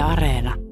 Areena.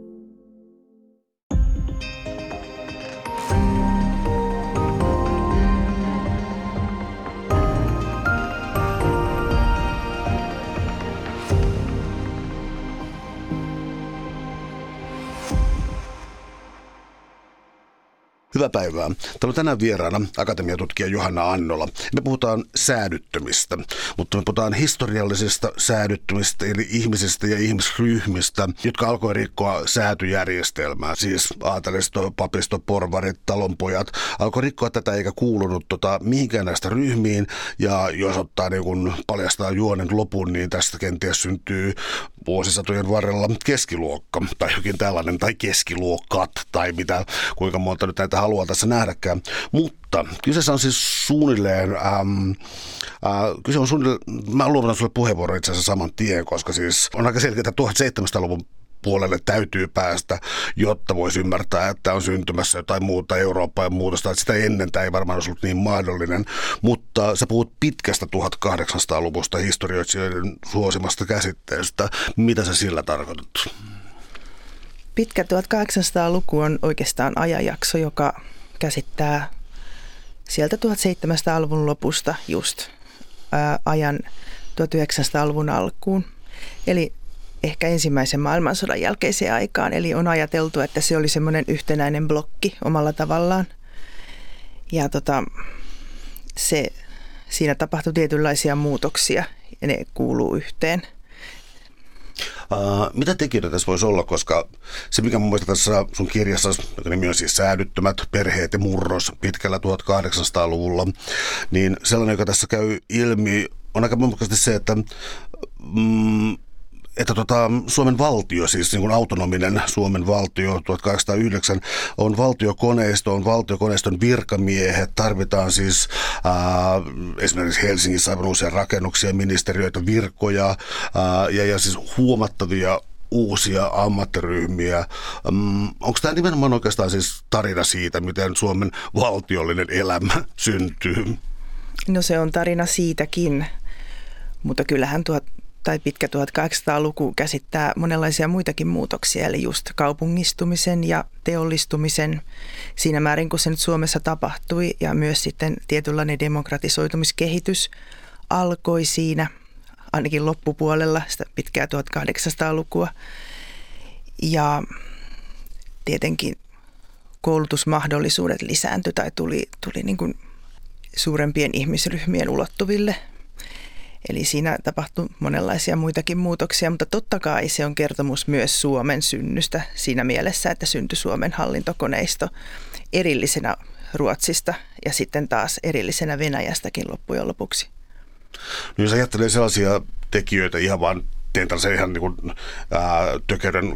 Hyvää päivää. Täällä on tänään vieraana akatemiatutkija Johanna Annola. Me puhutaan säädyttämistä, mutta me puhutaan historiallisista säädyttämistä, eli ihmisistä ja ihmisryhmistä, jotka alkoi rikkoa säätyjärjestelmää. Siis aatelisto, papisto, porvarit, talonpojat alkoi rikkoa tätä eikä kuulunut tota, mihinkään näistä ryhmiin. Ja jos ottaa niin kun paljastaa juonen lopun, niin tästä kenties syntyy vuosisatojen varrella keskiluokka tai jokin tällainen, tai keskiluokkat, tai mitä, kuinka monta nyt näitä haluaa tässä nähdäkään. Mutta kyseessä on siis suunnilleen, ähm, äh, kyse on suunnilleen, mä luovutan sulle puheenvuoron itse asiassa saman tien, koska siis on aika selkeää, että 1700-luvun puolelle täytyy päästä, jotta voisi ymmärtää, että on syntymässä jotain muuta Eurooppaa ja muutosta. Sitä ennen tämä ei varmaan olisi ollut niin mahdollinen. Mutta sä puhut pitkästä 1800-luvusta historioitsijoiden suosimasta käsitteestä. Mitä sä sillä tarkoitat? Pitkä 1800-luku on oikeastaan ajanjakso, joka käsittää sieltä 1700-luvun lopusta just ää, ajan 1900-luvun alkuun. Eli ehkä ensimmäisen maailmansodan jälkeiseen aikaan. Eli on ajateltu, että se oli semmoinen yhtenäinen blokki omalla tavallaan. Ja tota, se, siinä tapahtui tietynlaisia muutoksia ja ne kuuluu yhteen – Uh, mitä tekijöitä tässä voisi olla, koska se mikä mun mielestä tässä sun kirjassa, joka nimi on siis Säädyttömät perheet ja murros pitkällä 1800-luvulla, niin sellainen, joka tässä käy ilmi, on aika monimutkaisesti se, että mm, että tota, Suomen valtio, siis niin kuin autonominen Suomen valtio 1809, on valtiokoneisto, on valtiokoneiston virkamiehet, tarvitaan siis ää, esimerkiksi Helsingissä aivan uusia rakennuksia, ministeriöitä, virkoja ää, ja, ja siis huomattavia uusia ammattiryhmiä. Um, onko tämä nimenomaan oikeastaan siis tarina siitä, miten Suomen valtiollinen elämä syntyy? No se on tarina siitäkin, mutta kyllähän tuot tai pitkä 1800-luku käsittää monenlaisia muitakin muutoksia, eli just kaupungistumisen ja teollistumisen siinä määrin, kun se nyt Suomessa tapahtui, ja myös sitten tietynlainen demokratisoitumiskehitys alkoi siinä, ainakin loppupuolella sitä pitkää 1800-lukua. Ja tietenkin koulutusmahdollisuudet lisääntyi tai tuli, tuli niin kuin suurempien ihmisryhmien ulottuville – Eli siinä tapahtui monenlaisia muitakin muutoksia, mutta totta kai se on kertomus myös Suomen synnystä siinä mielessä, että syntyi Suomen hallintokoneisto erillisenä Ruotsista ja sitten taas erillisenä Venäjästäkin loppujen lopuksi. No jos ajattelee sellaisia tekijöitä ihan vaan teen tällaisen ihan niin kuin, ää,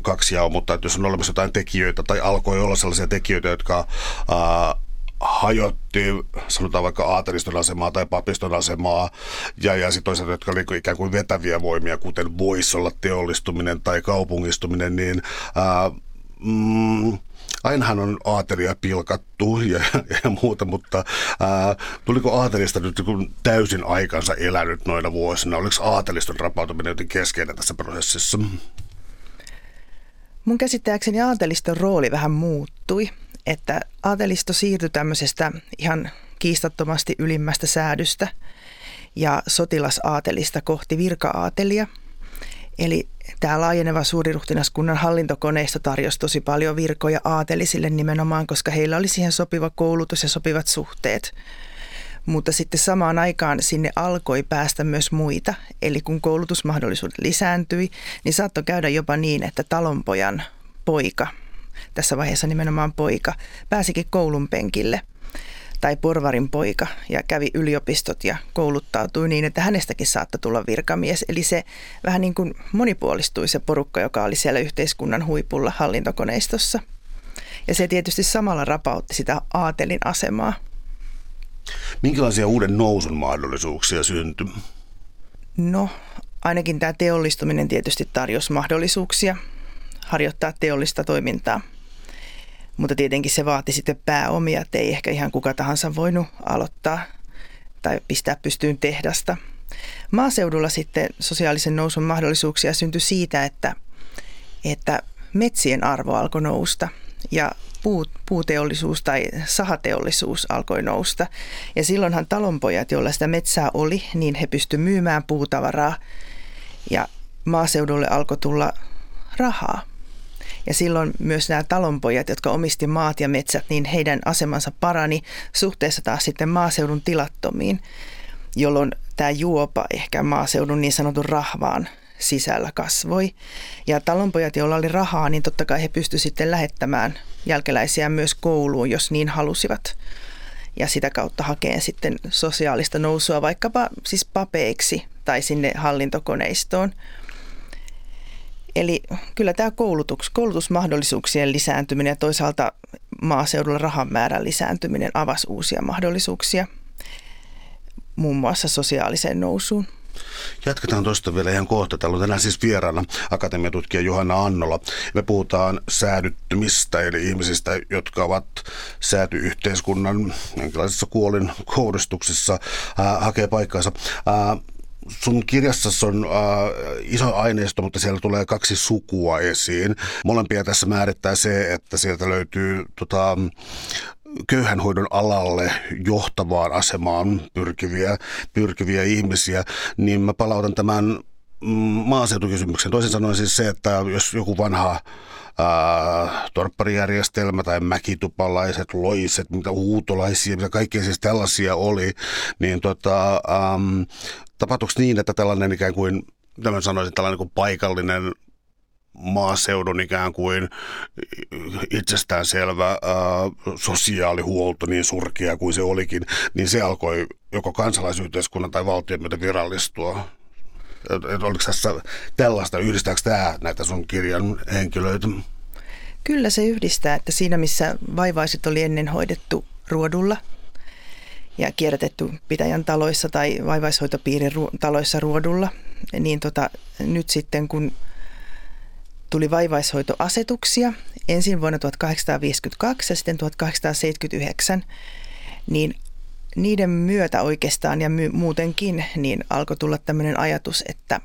kaksi mutta että jos on olemassa jotain tekijöitä tai alkoi olla sellaisia tekijöitä, jotka ää, hajotti, sanotaan vaikka aateliston asemaa tai papiston asemaa, ja, ja sitten toisaalta, jotka olivat ikään kuin vetäviä voimia, kuten voisi olla teollistuminen tai kaupungistuminen, niin ää, mm, ainahan on aatelia pilkattu ja, ja muuta, mutta ää, tuliko aatelista nyt täysin aikansa elänyt noina vuosina? Oliko aateliston rapautuminen jotenkin keskeinen tässä prosessissa? Mun käsittääkseni aateliston rooli vähän muuttui että aatelisto siirtyi tämmöisestä ihan kiistattomasti ylimmästä säädystä ja sotilasaatelista kohti virka-aatelia. Eli tämä laajeneva suuriruhtinaskunnan hallintokoneisto tarjosi tosi paljon virkoja aatelisille nimenomaan, koska heillä oli siihen sopiva koulutus ja sopivat suhteet. Mutta sitten samaan aikaan sinne alkoi päästä myös muita. Eli kun koulutusmahdollisuudet lisääntyi, niin saattoi käydä jopa niin, että talonpojan poika – tässä vaiheessa nimenomaan poika, pääsikin koulun penkille tai porvarin poika ja kävi yliopistot ja kouluttautui niin, että hänestäkin saattoi tulla virkamies. Eli se vähän niin kuin monipuolistui se porukka, joka oli siellä yhteiskunnan huipulla hallintokoneistossa. Ja se tietysti samalla rapautti sitä aatelin asemaa. Minkälaisia uuden nousun mahdollisuuksia syntyi? No, ainakin tämä teollistuminen tietysti tarjosi mahdollisuuksia harjoittaa teollista toimintaa. Mutta tietenkin se vaati sitten pääomia, että ei ehkä ihan kuka tahansa voinut aloittaa tai pistää pystyyn tehdasta. Maaseudulla sitten sosiaalisen nousun mahdollisuuksia syntyi siitä, että, että metsien arvo alkoi nousta ja puut, puuteollisuus tai sahateollisuus alkoi nousta. Ja silloinhan talonpojat, joilla sitä metsää oli, niin he pystyivät myymään puutavaraa ja maaseudulle alkoi tulla rahaa. Ja silloin myös nämä talonpojat, jotka omisti maat ja metsät, niin heidän asemansa parani suhteessa taas sitten maaseudun tilattomiin, jolloin tämä juopa ehkä maaseudun niin sanotun rahvaan sisällä kasvoi. Ja talonpojat, joilla oli rahaa, niin totta kai he pystyivät sitten lähettämään jälkeläisiä myös kouluun, jos niin halusivat. Ja sitä kautta hakeen sitten sosiaalista nousua vaikkapa siis papeiksi tai sinne hallintokoneistoon. Eli kyllä tämä koulutus, koulutusmahdollisuuksien lisääntyminen ja toisaalta maaseudulla rahan määrän lisääntyminen avasi uusia mahdollisuuksia muun muassa sosiaaliseen nousuun. Jatketaan tuosta vielä ihan kohta. Täällä on tänään siis vieraana akatemiatutkija Johanna Annola. Me puhutaan säädyttymistä, eli ihmisistä, jotka ovat säätyyhteiskunnan jonkinlaisessa kuolin kohdistuksessa, äh, hakee paikkaansa. Äh, sun kirjassa on äh, iso aineisto, mutta siellä tulee kaksi sukua esiin. Molempia tässä määrittää se, että sieltä löytyy tota, köyhänhoidon alalle johtavaan asemaan pyrkiviä, pyrkiviä ihmisiä, niin mä palautan tämän maaseutukysymyksen. Toisin sanoen siis se, että jos joku vanha ää, torpparijärjestelmä tai mäkitupalaiset, loiset, mitä huutolaisia, mitä kaikkea siis tällaisia oli, niin tota, äm, tapahtuiko niin, että tällainen ikään kuin, mitä mä sanoisin, tällainen kuin paikallinen maaseudun ikään kuin itsestäänselvä ää, sosiaalihuolto, niin surkia kuin se olikin, niin se alkoi joko kansalaisyhteiskunnan tai valtion myötä virallistua. Et, et oliko tässä tällaista, yhdistääkö tämä näitä sun kirjan henkilöitä? Kyllä se yhdistää, että siinä missä vaivaiset oli ennen hoidettu ruodulla ja kierrätetty pitäjän taloissa tai vaivaishoitopiirin taloissa ruodulla, niin tota, nyt sitten kun tuli vaivaishoitoasetuksia ensin vuonna 1852 ja sitten 1879, niin niiden myötä oikeastaan ja my- muutenkin niin alkoi tulla tämmöinen ajatus, että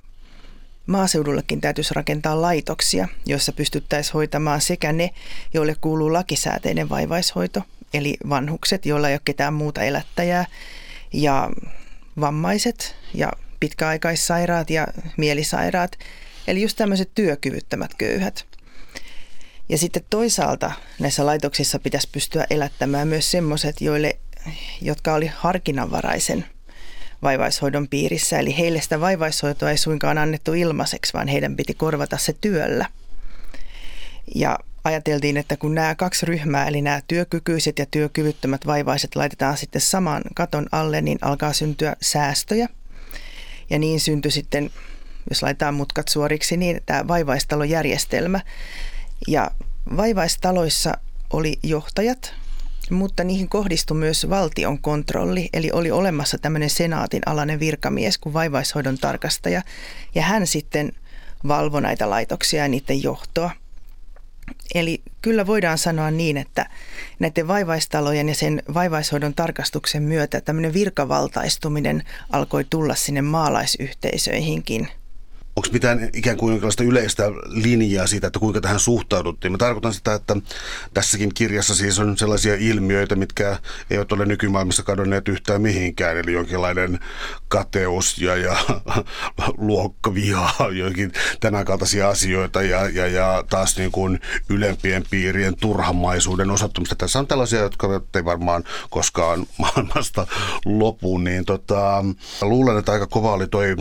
maaseudullekin täytyisi rakentaa laitoksia, joissa pystyttäisiin hoitamaan sekä ne, joille kuuluu lakisääteinen vaivaishoito, eli vanhukset, joilla ei ole ketään muuta elättäjää, ja vammaiset ja pitkäaikaissairaat ja mielisairaat, Eli just tämmöiset työkyvyttömät köyhät. Ja sitten toisaalta näissä laitoksissa pitäisi pystyä elättämään myös semmoiset, joille, jotka oli harkinnanvaraisen vaivaishoidon piirissä. Eli heille sitä vaivaishoitoa ei suinkaan annettu ilmaiseksi, vaan heidän piti korvata se työllä. Ja ajateltiin, että kun nämä kaksi ryhmää, eli nämä työkykyiset ja työkyvyttömät vaivaiset laitetaan sitten saman katon alle, niin alkaa syntyä säästöjä. Ja niin syntyi sitten jos laitetaan mutkat suoriksi, niin tämä vaivaistalojärjestelmä. Ja vaivaistaloissa oli johtajat, mutta niihin kohdistui myös valtion kontrolli, eli oli olemassa tämmöinen senaatin alainen virkamies kuin vaivaishoidon tarkastaja, ja hän sitten valvoi näitä laitoksia ja niiden johtoa. Eli kyllä voidaan sanoa niin, että näiden vaivaistalojen ja sen vaivaishoidon tarkastuksen myötä tämmöinen virkavaltaistuminen alkoi tulla sinne maalaisyhteisöihinkin – onko mitään ikään kuin jonkinlaista yleistä linjaa siitä, että kuinka tähän suhtauduttiin. Mä tarkoitan sitä, että tässäkin kirjassa siis on sellaisia ilmiöitä, mitkä eivät ole nykymaailmassa kadonneet yhtään mihinkään, eli jonkinlainen kateus ja, ja luokkaviha, joihin tämän kaltaisia asioita ja, ja, ja taas niin kuin ylempien piirien turhamaisuuden osoittamista. Tässä on tällaisia, jotka ei varmaan koskaan maailmasta lopu, niin tota, luulen, että aika kova oli toi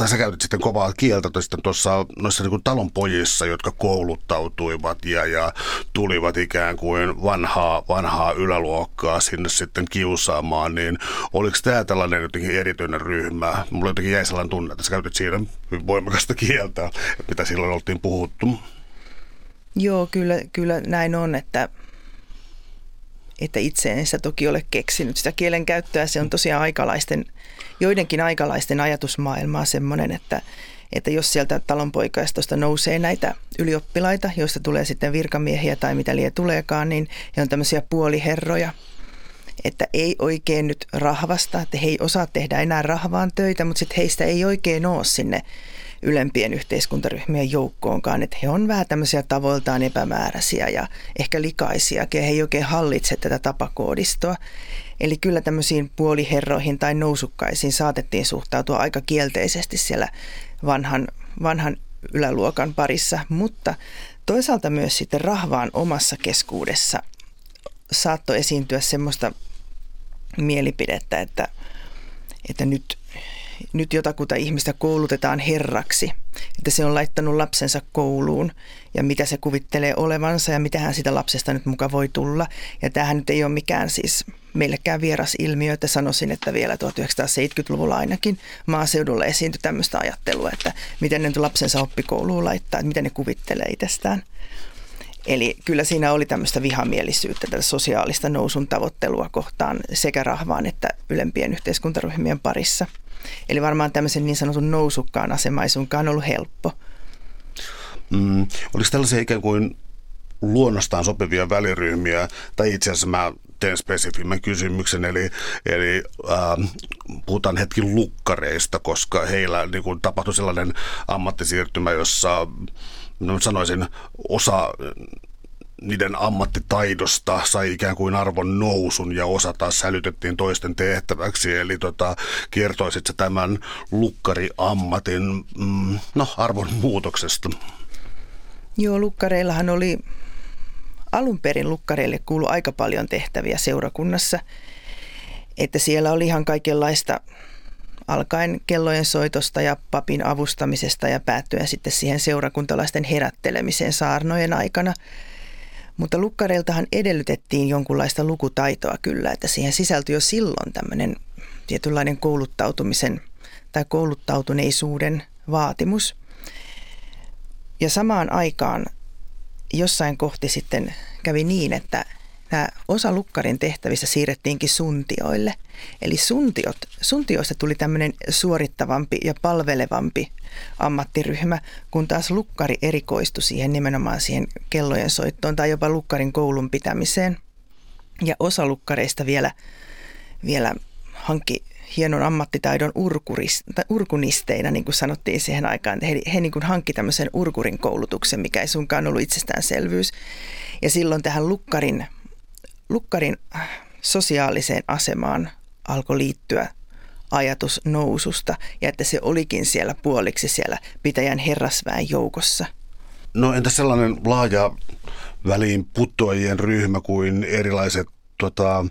tai sä käytit sitten kovaa kieltä tuossa noissa niin talonpojissa, jotka kouluttautuivat ja, ja tulivat ikään kuin vanhaa, vanhaa yläluokkaa sinne sitten kiusaamaan, niin oliko tämä tällainen jotenkin erityinen ryhmä? Mulla jotenkin jäi sellainen tunne, että sä käytit siinä voimakasta kieltä, mitä silloin oltiin puhuttu. Joo, kyllä, kyllä näin on, että että itse en sitä toki ole keksinyt sitä kielenkäyttöä. Se on tosiaan aikalaisten, joidenkin aikalaisten ajatusmaailmaa semmoinen, että, että jos sieltä talonpoikaistosta nousee näitä ylioppilaita, joista tulee sitten virkamiehiä tai mitä liian tuleekaan, niin he on tämmöisiä puoliherroja, että ei oikein nyt rahvasta, että he ei osaa tehdä enää rahvaan töitä, mutta sitten heistä ei oikein ole sinne ylempien yhteiskuntaryhmien joukkoonkaan, että he on vähän tämmöisiä tavoiltaan epämääräisiä ja ehkä likaisia, he ei oikein hallitse tätä tapakoodistoa. Eli kyllä tämmöisiin puoliherroihin tai nousukkaisiin saatettiin suhtautua aika kielteisesti siellä vanhan, vanhan yläluokan parissa, mutta toisaalta myös sitten rahvaan omassa keskuudessa saattoi esiintyä semmoista mielipidettä, että, että nyt, nyt jotakuta ihmistä koulutetaan herraksi, että se on laittanut lapsensa kouluun ja mitä se kuvittelee olevansa ja mitä hän sitä lapsesta nyt muka voi tulla. Ja tämähän nyt ei ole mikään siis meillekään vieras ilmiö, että sanoisin, että vielä 1970-luvulla ainakin maaseudulla esiintyi tämmöistä ajattelua, että miten ne lapsensa oppikouluun laittaa, että miten ne kuvittelee itsestään. Eli kyllä siinä oli tämmöistä vihamielisyyttä, tätä sosiaalista nousun tavoittelua kohtaan sekä rahvaan että ylempien yhteiskuntaryhmien parissa. Eli varmaan tämmöisen niin sanotun nousukkaan asema ei suinkaan ollut helppo. Mm, oliko tällaisia ikään kuin luonnostaan sopivia väliryhmiä, tai itse asiassa mä teen spesifimmän kysymyksen, eli, eli äh, puhutaan hetki lukkareista, koska heillä niin kuin, tapahtui sellainen ammattisiirtymä, jossa no, sanoisin osa niiden ammattitaidosta sai ikään kuin arvon nousun ja osa taas sälytettiin toisten tehtäväksi. Eli tota, kertoisit sä tämän lukkariammatin mm, no, arvon muutoksesta? Joo, lukkareillahan oli alun perin lukkareille kuulu aika paljon tehtäviä seurakunnassa. Että siellä oli ihan kaikenlaista alkaen kellojen soitosta ja papin avustamisesta ja päättyen sitten siihen seurakuntalaisten herättelemiseen saarnojen aikana. Mutta lukkareiltahan edellytettiin jonkunlaista lukutaitoa kyllä, että siihen sisältyi jo silloin tämmöinen tietynlainen kouluttautumisen tai kouluttautuneisuuden vaatimus. Ja samaan aikaan jossain kohti sitten kävi niin, että nämä osa lukkarin tehtävistä siirrettiinkin suntioille. Eli suntiot, suntioista tuli tämmöinen suorittavampi ja palvelevampi ammattiryhmä, kun taas lukkari erikoistui siihen nimenomaan siihen kellojen soittoon tai jopa lukkarin koulun pitämiseen. Ja osa lukkareista vielä, vielä hankki hienon ammattitaidon urkuris, tai urkunisteina, niin kuin sanottiin siihen aikaan. He, he niin kuin hankki tämmöisen urkurin koulutuksen, mikä ei sunkaan ollut itsestäänselvyys. Ja silloin tähän lukkarin, lukkarin äh, sosiaaliseen asemaan alkoi liittyä ajatus noususta ja että se olikin siellä puoliksi siellä pitäjän herrasväen joukossa. No entä sellainen laaja väliin putoajien ryhmä kuin erilaiset tota,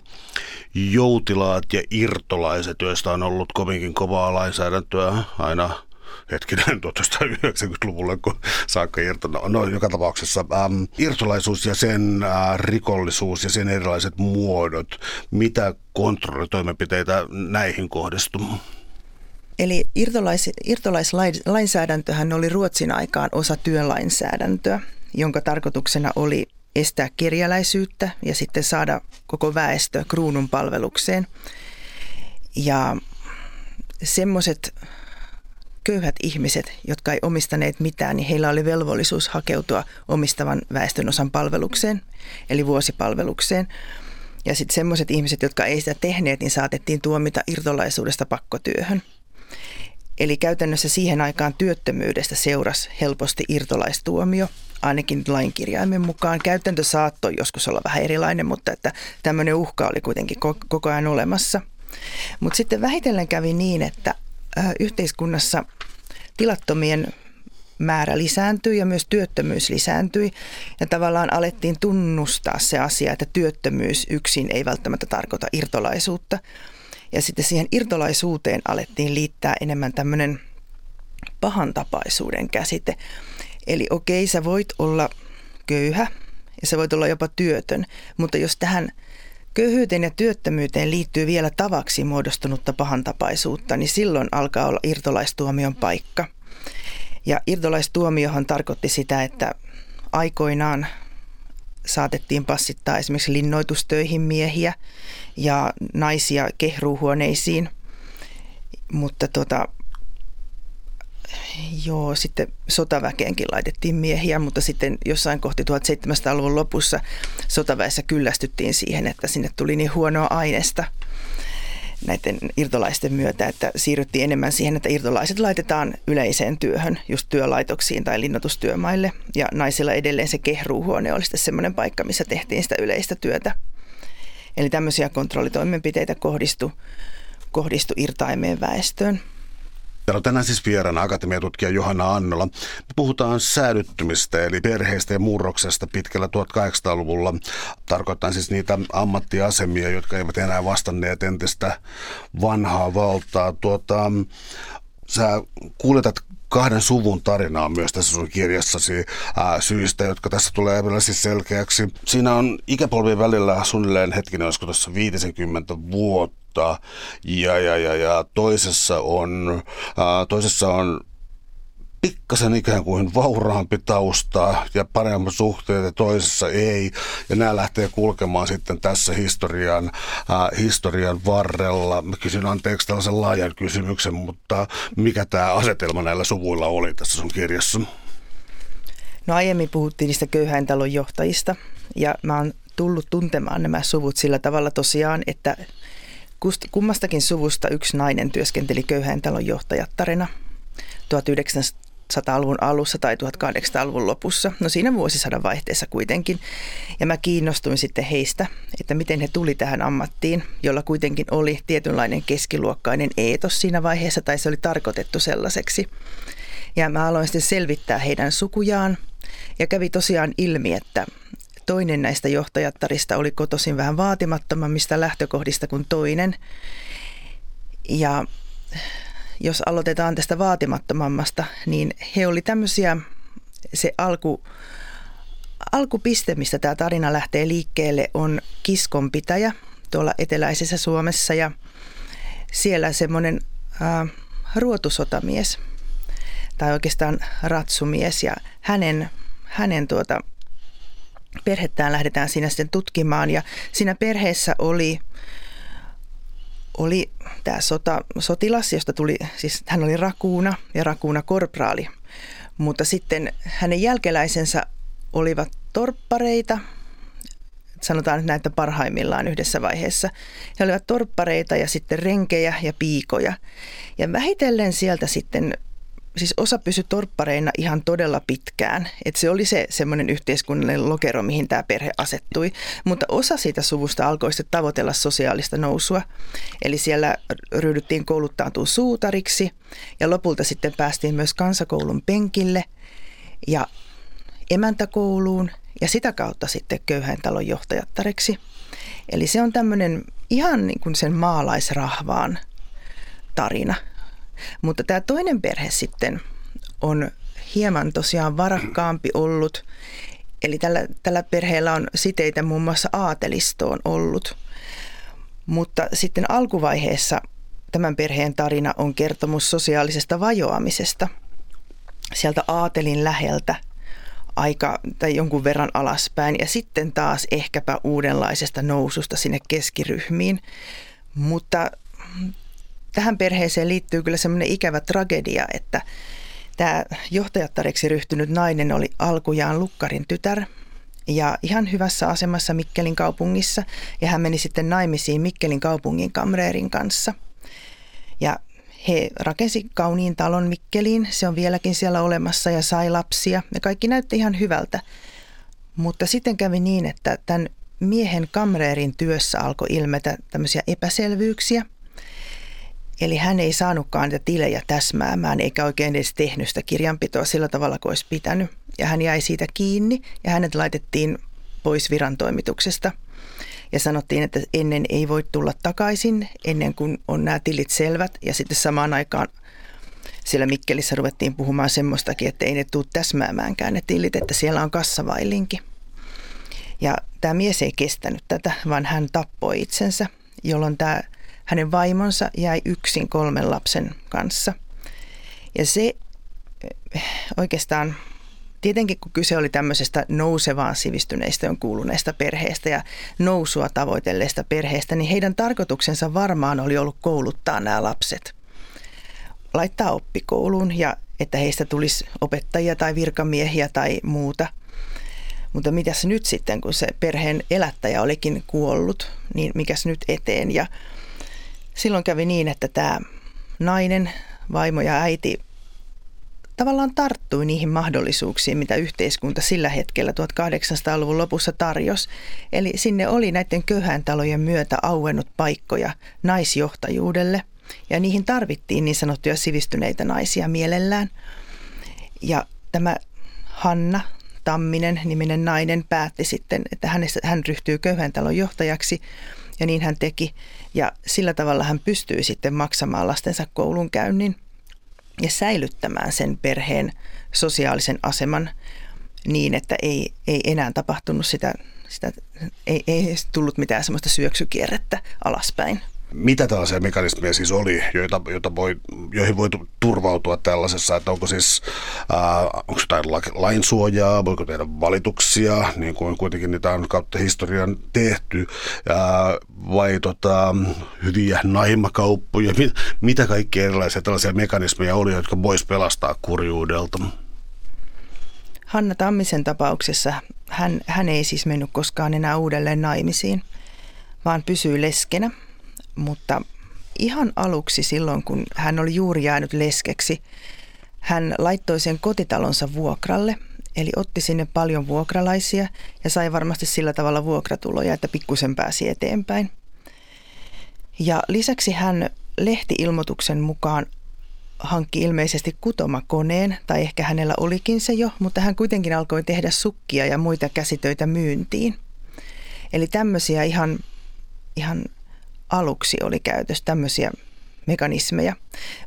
joutilaat ja irtolaiset, joista on ollut kovinkin kovaa lainsäädäntöä aina hetkinen 1990-luvulle, kun saakka irto, no, no joka tapauksessa ähm, irtolaisuus ja sen äh, rikollisuus ja sen erilaiset muodot, mitä kontrollitoimenpiteitä näihin kohdistuu? Eli irtolais, irtolaislainsäädäntöhän oli Ruotsin aikaan osa työlainsäädäntöä, jonka tarkoituksena oli estää kirjaläisyyttä ja sitten saada koko väestö kruunun palvelukseen. Ja semmoiset köyhät ihmiset, jotka ei omistaneet mitään, niin heillä oli velvollisuus hakeutua omistavan väestön osan palvelukseen, eli vuosipalvelukseen. Ja sitten semmoiset ihmiset, jotka ei sitä tehneet, niin saatettiin tuomita irtolaisuudesta pakkotyöhön. Eli käytännössä siihen aikaan työttömyydestä seurasi helposti irtolaistuomio, ainakin lainkirjaimen mukaan. Käytäntö saattoi joskus olla vähän erilainen, mutta että tämmöinen uhka oli kuitenkin koko ajan olemassa. Mutta sitten vähitellen kävi niin, että yhteiskunnassa tilattomien määrä lisääntyi ja myös työttömyys lisääntyi. Ja tavallaan alettiin tunnustaa se asia, että työttömyys yksin ei välttämättä tarkoita irtolaisuutta. Ja sitten siihen irtolaisuuteen alettiin liittää enemmän tämmöinen pahantapaisuuden käsite. Eli okei, sä voit olla köyhä ja sä voit olla jopa työtön, mutta jos tähän köyhyyteen ja työttömyyteen liittyy vielä tavaksi muodostunutta pahantapaisuutta, niin silloin alkaa olla irtolaistuomion paikka. Ja irtolaistuomiohan tarkoitti sitä, että aikoinaan saatettiin passittaa esimerkiksi linnoitustöihin miehiä ja naisia kehruuhuoneisiin, mutta tota, Joo, sitten sotaväkeenkin laitettiin miehiä, mutta sitten jossain kohti 1700-luvun lopussa sotaväessä kyllästyttiin siihen, että sinne tuli niin huonoa aineesta. näiden irtolaisten myötä, että siirryttiin enemmän siihen, että irtolaiset laitetaan yleiseen työhön, just työlaitoksiin tai linnoitustyömaille. Ja naisilla edelleen se kehruuhuone oli sitten semmoinen paikka, missä tehtiin sitä yleistä työtä. Eli tämmöisiä kontrollitoimenpiteitä kohdistu, kohdistu irtaimeen väestöön. Täällä on tänään siis vieraana akatemiatutkija Johanna Annola. Me puhutaan säädyttymistä eli perheestä ja murroksesta pitkällä 1800-luvulla. Tarkoittaa siis niitä ammattiasemia, jotka eivät enää vastanneet entistä vanhaa valtaa. Tuota, sä kuljetat kahden suvun tarinaa myös tässä sun kirjassasi ää, syistä, jotka tässä tulee vielä siis selkeäksi. Siinä on ikäpolvien välillä suunnilleen hetkinen, olisiko tuossa 50 vuotta ja, ja, ja, ja toisessa on, ää, toisessa on pikkasen ikään kuin vauraampi tausta ja paremmat suhteet ja toisessa ei. Ja nämä lähtee kulkemaan sitten tässä historian, äh, historian varrella. Mä kysyn anteeksi tällaisen laajan kysymyksen, mutta mikä tämä asetelma näillä suvuilla oli tässä sun kirjassa? No aiemmin puhuttiin niistä köyhäintalon johtajista ja mä oon tullut tuntemaan nämä suvut sillä tavalla tosiaan, että kummastakin suvusta yksi nainen työskenteli köyhäintalon johtajattarina. 1900-luvun alussa tai 1800-luvun lopussa, no siinä vuosisadan vaihteessa kuitenkin. Ja mä kiinnostuin sitten heistä, että miten he tuli tähän ammattiin, jolla kuitenkin oli tietynlainen keskiluokkainen eetos siinä vaiheessa, tai se oli tarkoitettu sellaiseksi. Ja mä aloin sitten selvittää heidän sukujaan, ja kävi tosiaan ilmi, että toinen näistä johtajattarista oli kotoisin vähän vaatimattomammista lähtökohdista kuin toinen. Ja jos aloitetaan tästä vaatimattomammasta, niin he oli tämmöisiä, se alku, alkupiste, mistä tämä tarina lähtee liikkeelle, on kiskonpitäjä tuolla eteläisessä Suomessa ja siellä semmoinen äh, ruotusotamies tai oikeastaan ratsumies ja hänen, hänen tuota, perhettään lähdetään siinä sitten tutkimaan ja siinä perheessä oli oli tämä sota, sotilas, josta tuli, siis hän oli rakuuna ja rakuuna korpraali, mutta sitten hänen jälkeläisensä olivat torppareita, sanotaan nyt näitä parhaimmillaan yhdessä vaiheessa. He olivat torppareita ja sitten renkejä ja piikoja. Ja vähitellen sieltä sitten siis osa pysyi torppareina ihan todella pitkään. Et se oli se semmoinen yhteiskunnallinen lokero, mihin tämä perhe asettui. Mutta osa siitä suvusta alkoi sitten tavoitella sosiaalista nousua. Eli siellä ryhdyttiin kouluttautumaan suutariksi ja lopulta sitten päästiin myös kansakoulun penkille ja emäntäkouluun ja sitä kautta sitten köyhän talon johtajattareksi. Eli se on tämmöinen ihan niin kuin sen maalaisrahvaan tarina – mutta tämä toinen perhe sitten on hieman tosiaan varakkaampi ollut. Eli tällä, tällä perheellä on siteitä muun muassa aatelistoon ollut. Mutta sitten alkuvaiheessa tämän perheen tarina on kertomus sosiaalisesta vajoamisesta sieltä aatelin läheltä aika tai jonkun verran alaspäin ja sitten taas ehkäpä uudenlaisesta noususta sinne keskiryhmiin. Mutta tähän perheeseen liittyy kyllä semmoinen ikävä tragedia, että tämä johtajattareksi ryhtynyt nainen oli alkujaan Lukkarin tytär ja ihan hyvässä asemassa Mikkelin kaupungissa ja hän meni sitten naimisiin Mikkelin kaupungin kamreerin kanssa. Ja he rakensi kauniin talon Mikkeliin, se on vieläkin siellä olemassa ja sai lapsia ja kaikki näytti ihan hyvältä. Mutta sitten kävi niin, että tämän miehen kamreerin työssä alkoi ilmetä tämmöisiä epäselvyyksiä – Eli hän ei saanutkaan niitä tilejä täsmäämään eikä oikein edes tehnyt sitä kirjanpitoa sillä tavalla kuin olisi pitänyt. Ja hän jäi siitä kiinni ja hänet laitettiin pois viran toimituksesta. Ja sanottiin, että ennen ei voi tulla takaisin, ennen kuin on nämä tilit selvät. Ja sitten samaan aikaan siellä Mikkelissä ruvettiin puhumaan semmoistakin, että ei ne tule täsmäämäänkään ne tilit, että siellä on kassavailinki. Ja tämä mies ei kestänyt tätä, vaan hän tappoi itsensä, jolloin tämä hänen vaimonsa jäi yksin kolmen lapsen kanssa. Ja se oikeastaan, tietenkin kun kyse oli tämmöisestä nousevaan sivistyneistöön kuuluneesta perheestä ja nousua tavoitelleesta perheestä, niin heidän tarkoituksensa varmaan oli ollut kouluttaa nämä lapset. Laittaa oppikouluun ja että heistä tulisi opettajia tai virkamiehiä tai muuta. Mutta mitäs nyt sitten, kun se perheen elättäjä olikin kuollut, niin mikäs nyt eteen? Ja silloin kävi niin, että tämä nainen, vaimo ja äiti tavallaan tarttui niihin mahdollisuuksiin, mitä yhteiskunta sillä hetkellä 1800-luvun lopussa tarjosi. Eli sinne oli näiden köyhän talojen myötä auennut paikkoja naisjohtajuudelle ja niihin tarvittiin niin sanottuja sivistyneitä naisia mielellään. Ja tämä Hanna Tamminen niminen nainen päätti sitten, että hänestä, hän ryhtyy köyhän talon johtajaksi ja niin hän teki. Ja sillä tavalla hän pystyi sitten maksamaan lastensa koulunkäynnin ja säilyttämään sen perheen sosiaalisen aseman niin, että ei, ei enää tapahtunut sitä, sitä ei, ei tullut mitään semmoista syöksykierrettä alaspäin. Mitä tällaisia mekanismeja siis oli, joita, joita voi, joihin voi turvautua tällaisessa, että onko siis, äh, onko jotain lainsuojaa, voiko tehdä valituksia, niin kuin kuitenkin niitä on kautta historian tehty, äh, vai tota, hyviä naimakauppoja, mit, mitä kaikkia erilaisia tällaisia mekanismeja oli, jotka voisi pelastaa kurjuudelta? Hanna Tammisen tapauksessa hän, hän ei siis mennyt koskaan enää uudelleen naimisiin, vaan pysyi leskenä – mutta ihan aluksi silloin, kun hän oli juuri jäänyt leskeksi, hän laittoi sen kotitalonsa vuokralle, eli otti sinne paljon vuokralaisia ja sai varmasti sillä tavalla vuokratuloja, että pikkusen pääsi eteenpäin. Ja lisäksi hän lehtiilmoituksen mukaan hankki ilmeisesti kutomakoneen, tai ehkä hänellä olikin se jo, mutta hän kuitenkin alkoi tehdä sukkia ja muita käsitöitä myyntiin. Eli tämmöisiä ihan, ihan aluksi oli käytössä tämmöisiä mekanismeja.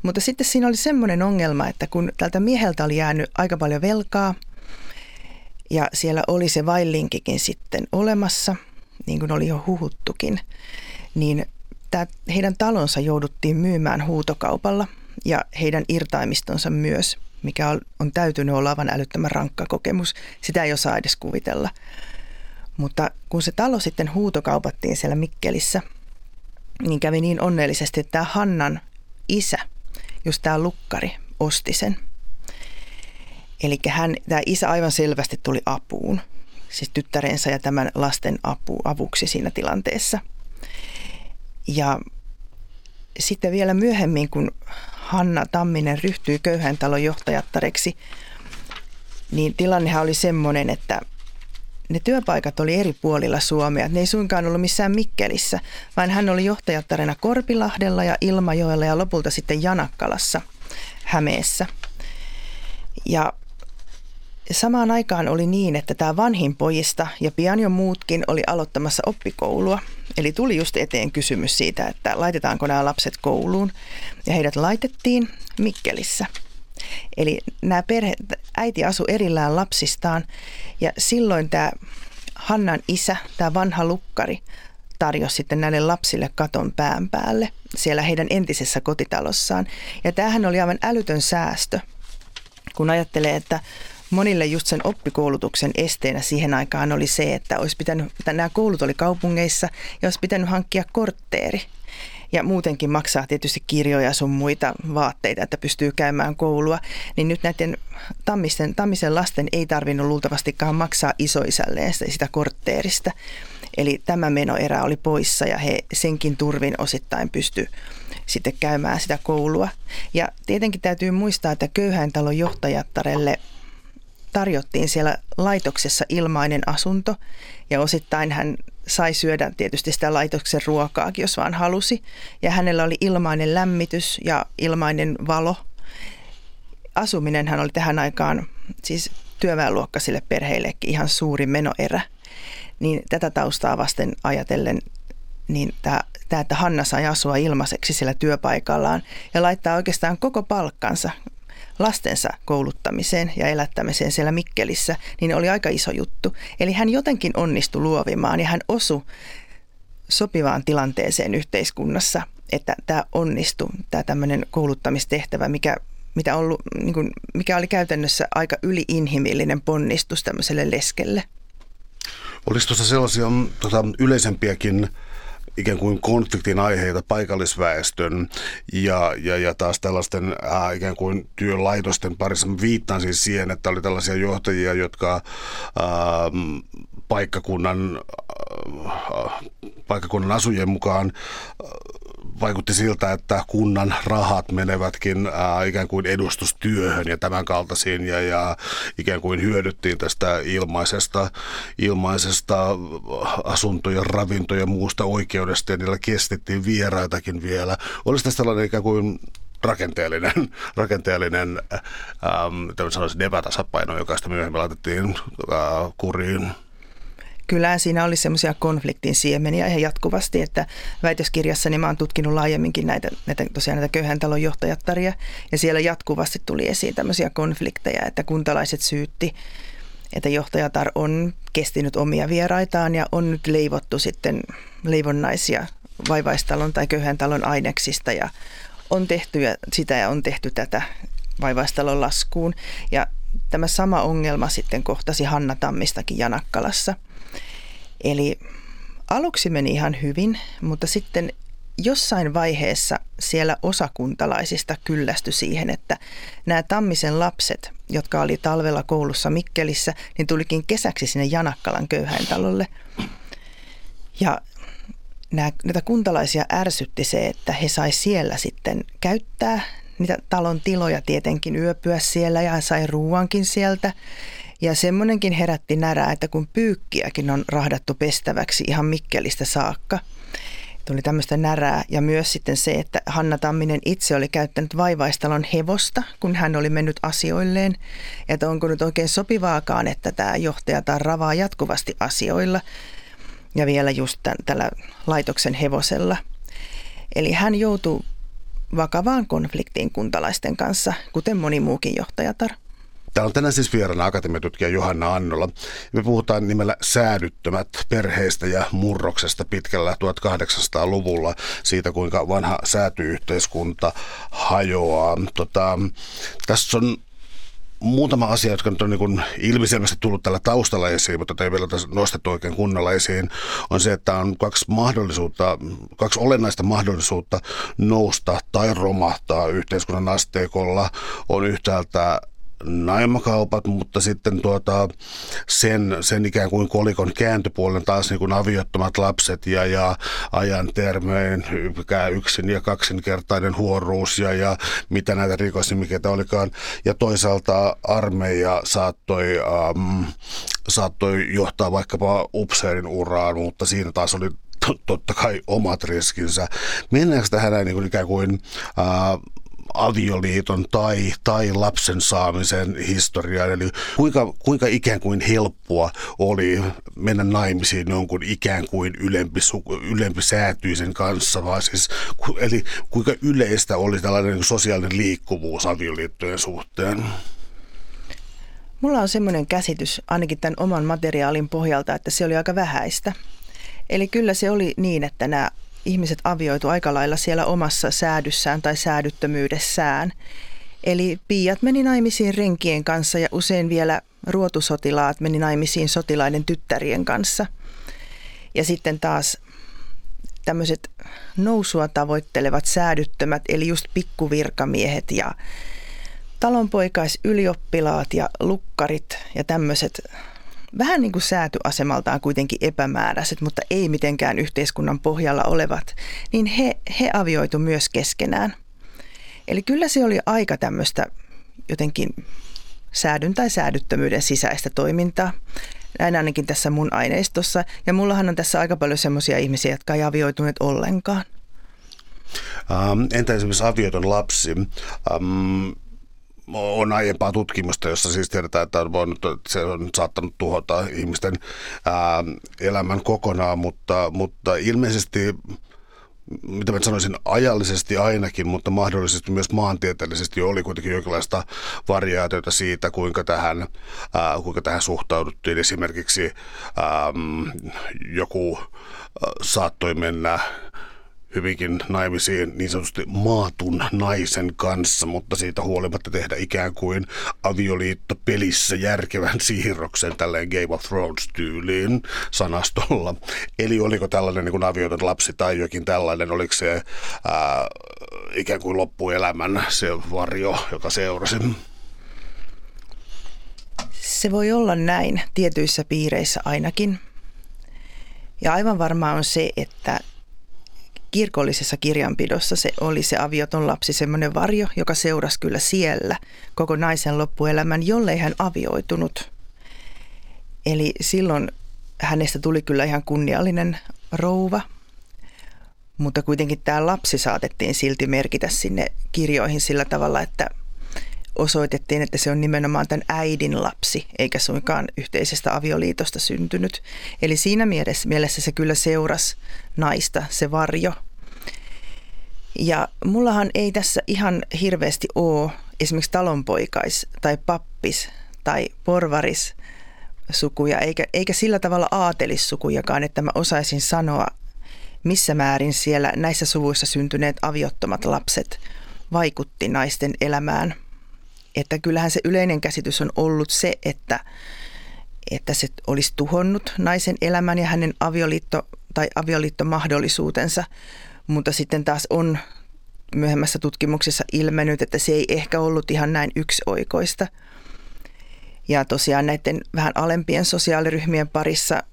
Mutta sitten siinä oli semmoinen ongelma, että kun tältä mieheltä oli jäänyt aika paljon velkaa ja siellä oli se vaillinkikin sitten olemassa, niin kuin oli jo huhuttukin, niin tämä, heidän talonsa jouduttiin myymään huutokaupalla ja heidän irtaimistonsa myös, mikä on, täytynyt olla aivan älyttömän rankka kokemus. Sitä ei osaa edes kuvitella. Mutta kun se talo sitten huutokaupattiin siellä Mikkelissä – niin kävi niin onnellisesti, että tämä Hannan isä, just tämä lukkari, osti sen. Eli tämä isä aivan selvästi tuli apuun, siis tyttärensä ja tämän lasten apu, avuksi siinä tilanteessa. Ja sitten vielä myöhemmin, kun Hanna Tamminen ryhtyi köyhän talon johtajattareksi, niin tilannehan oli semmoinen, että ne työpaikat oli eri puolilla Suomea. Ne ei suinkaan ollut missään Mikkelissä, vaan hän oli johtajattarena Korpilahdella ja Ilmajoella ja lopulta sitten Janakkalassa Hämeessä. Ja samaan aikaan oli niin, että tämä vanhin pojista ja pian jo muutkin oli aloittamassa oppikoulua. Eli tuli just eteen kysymys siitä, että laitetaanko nämä lapset kouluun. Ja heidät laitettiin Mikkelissä – Eli nämä perhe, äiti asui erillään lapsistaan ja silloin tämä Hannan isä, tämä vanha lukkari, tarjosi sitten näille lapsille katon pään päälle siellä heidän entisessä kotitalossaan. Ja tämähän oli aivan älytön säästö, kun ajattelee, että monille just sen oppikoulutuksen esteenä siihen aikaan oli se, että olisi pitänyt, nämä koulut oli kaupungeissa ja olisi pitänyt hankkia kortteeri ja muutenkin maksaa tietysti kirjoja sun muita vaatteita, että pystyy käymään koulua, niin nyt näiden tammisten, tammisen lasten ei tarvinnut luultavastikaan maksaa isoisälleen sitä, sitä kortteerista. Eli tämä menoerä oli poissa ja he senkin turvin osittain pysty sitten käymään sitä koulua. Ja tietenkin täytyy muistaa, että köyhän talon johtajattarelle tarjottiin siellä laitoksessa ilmainen asunto ja osittain hän sai syödä tietysti sitä laitoksen ruokaakin, jos vaan halusi. Ja hänellä oli ilmainen lämmitys ja ilmainen valo. Asuminen hän oli tähän aikaan siis työväenluokkaisille perheillekin ihan suuri menoerä. Niin tätä taustaa vasten ajatellen, niin tämä, tämä, että Hanna sai asua ilmaiseksi sillä työpaikallaan ja laittaa oikeastaan koko palkkansa lastensa kouluttamiseen ja elättämiseen siellä Mikkelissä, niin oli aika iso juttu. Eli hän jotenkin onnistui luovimaan ja hän osui sopivaan tilanteeseen yhteiskunnassa, että tämä onnistui, tämä tämmöinen kouluttamistehtävä, mikä, mitä ollut, niin kuin, mikä oli käytännössä aika yliinhimillinen ponnistus tämmöiselle leskelle. Olisi tuossa sellaisia tota, yleisempiäkin ikään kuin konfliktin aiheita paikallisväestön ja, ja, ja taas tällaisten äh, ikään kuin työlaitosten parissa. Mä viittaan siis siihen, että oli tällaisia johtajia, jotka äh, paikkakunnan, paikkakunnan asujien mukaan vaikutti siltä, että kunnan rahat menevätkin ää, ikään kuin edustustyöhön ja tämän kaltaisiin ja, ja ikään kuin hyödyttiin tästä ilmaisesta, ilmaisesta asuntojen, ravintojen muusta oikeudesta ja niillä kestettiin vieraitakin vielä. Olisi tästä tällainen ikään kuin rakenteellinen, rakenteellinen ähm, sanoisin, epätasapaino, joka sitten myöhemmin laitettiin äh, kuriin. Kyllä siinä oli semmoisia konfliktin siemeniä ihan jatkuvasti, että väitöskirjassani mä oon tutkinut laajemminkin näitä, näitä tosiaan näitä köyhän talon johtajattaria ja siellä jatkuvasti tuli esiin tämmöisiä konflikteja, että kuntalaiset syytti, että johtajatar on kestinyt omia vieraitaan ja on nyt leivottu sitten leivonnaisia vaivaistalon tai köyhän talon aineksista ja on tehty sitä ja on tehty tätä vaivaistalon laskuun. Ja tämä sama ongelma sitten kohtasi Hanna Tammistakin Janakkalassa. Eli aluksi meni ihan hyvin, mutta sitten jossain vaiheessa siellä osakuntalaisista kyllästy siihen, että nämä Tammisen lapset, jotka oli talvella koulussa Mikkelissä, niin tulikin kesäksi sinne Janakkalan köyhäintalolle. Ja näitä kuntalaisia ärsytti se, että he sai siellä sitten käyttää niitä talon tiloja tietenkin yöpyä siellä ja sai ruuankin sieltä. Ja semmoinenkin herätti närää, että kun pyykkiäkin on rahdattu pestäväksi ihan Mikkelistä saakka, tuli tämmöistä närää. Ja myös sitten se, että Hanna Tamminen itse oli käyttänyt vaivaistalon hevosta, kun hän oli mennyt asioilleen. Että onko nyt oikein sopivaakaan, että tämä johtaja tai ravaa jatkuvasti asioilla ja vielä just tämän, tällä laitoksen hevosella. Eli hän joutuu vakavaan konfliktiin kuntalaisten kanssa, kuten moni muukin johtajatar. Täällä on tänään siis vieraana akatemiatutkija Johanna Annola. Me puhutaan nimellä säädyttömät perheistä ja murroksesta pitkällä 1800-luvulla, siitä kuinka vanha säätyyhteiskunta hajoaa. Tota, tässä on muutama asia, jotka nyt on niin ilmiselvästi tullut tällä taustalla esiin, mutta ei vielä nostettu oikein kunnolla esiin, on se, että on kaksi mahdollisuutta, kaksi olennaista mahdollisuutta nousta tai romahtaa yhteiskunnan asteikolla. On yhtäältä naimakaupat, mutta sitten tuota, sen, sen ikään kuin kolikon kääntöpuolen taas niin kuin aviottomat lapset ja, ja ajan termeen yksin ja kaksinkertainen huoruus ja, ja mitä näitä rikosnimikeitä olikaan. Ja toisaalta armeija saattoi, ähm, saattoi johtaa vaikkapa upseerin uraan, mutta siinä taas oli totta kai omat riskinsä. Mennäänkö tähän näin niin kuin ikään kuin äh, avioliiton tai, tai lapsen saamisen historiaan. Eli kuinka, kuinka ikään kuin helppoa oli mennä naimisiin jonkun ikään kuin ylempi, ylempisäätyisen kanssa, vaan siis, eli kuinka yleistä oli tällainen sosiaalinen liikkuvuus avioliittojen suhteen? Mulla on semmoinen käsitys, ainakin tämän oman materiaalin pohjalta, että se oli aika vähäistä. Eli kyllä se oli niin, että nämä ihmiset avioitu aika lailla siellä omassa säädyssään tai säädyttömyydessään. Eli piiat meni naimisiin renkien kanssa ja usein vielä ruotusotilaat meni naimisiin sotilaiden tyttärien kanssa. Ja sitten taas tämmöiset nousua tavoittelevat säädyttömät, eli just pikkuvirkamiehet ja talonpoikaisylioppilaat ja lukkarit ja tämmöiset vähän niin kuin säätyasemaltaan kuitenkin epämääräiset, mutta ei mitenkään yhteiskunnan pohjalla olevat, niin he, he avioitu myös keskenään. Eli kyllä se oli aika tämmöistä jotenkin säädyn tai säädyttömyyden sisäistä toimintaa. Näin ainakin tässä mun aineistossa. Ja mullahan on tässä aika paljon semmoisia ihmisiä, jotka ei avioituneet ollenkaan. Um, entä esimerkiksi avioiton lapsi? Um, on aiempaa tutkimusta, jossa siis tiedetään, että on voinut, se on saattanut tuhota ihmisten ää, elämän kokonaan, mutta, mutta ilmeisesti mitä mä sanoisin, ajallisesti ainakin, mutta mahdollisesti myös maantieteellisesti oli kuitenkin jonkinlaista variaatiota siitä, kuinka tähän, ää, kuinka tähän suhtauduttiin. Esimerkiksi ää, joku ää, saattoi mennä hyvinkin naimisiin niin sanotusti maatun naisen kanssa, mutta siitä huolimatta tehdä ikään kuin avioliitto pelissä järkevän siirroksen tälleen Game of Thrones-tyyliin sanastolla. Eli oliko tällainen niin kuin avioiton lapsi tai jokin tällainen, oliko se ää, ikään kuin loppuelämän se varjo, joka seurasi? Se voi olla näin tietyissä piireissä ainakin. Ja aivan varmaa on se, että kirkollisessa kirjanpidossa se oli se avioton lapsi semmoinen varjo, joka seurasi kyllä siellä koko naisen loppuelämän, jollei hän avioitunut. Eli silloin hänestä tuli kyllä ihan kunniallinen rouva, mutta kuitenkin tämä lapsi saatettiin silti merkitä sinne kirjoihin sillä tavalla, että osoitettiin, että se on nimenomaan tämän äidin lapsi, eikä suinkaan yhteisestä avioliitosta syntynyt. Eli siinä mielessä, mielessä se kyllä seurasi naista, se varjo. Ja mullahan ei tässä ihan hirveästi ole esimerkiksi talonpoikais tai pappis tai porvaris sukuja, eikä, eikä sillä tavalla aatelissukujakaan, että mä osaisin sanoa, missä määrin siellä näissä suvuissa syntyneet aviottomat lapset vaikutti naisten elämään. Että kyllähän se yleinen käsitys on ollut se, että, että se olisi tuhonnut naisen elämän ja hänen avioliitto tai avioliittomahdollisuutensa, mutta sitten taas on myöhemmässä tutkimuksessa ilmennyt, että se ei ehkä ollut ihan näin yksioikoista – ja tosiaan näiden vähän alempien sosiaaliryhmien parissa